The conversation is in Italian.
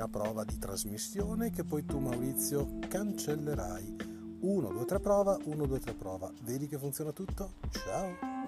una prova di trasmissione che poi tu Maurizio cancellerai. 1, 2, 3 prova, 1, 2, 3 prova. Vedi che funziona tutto? Ciao!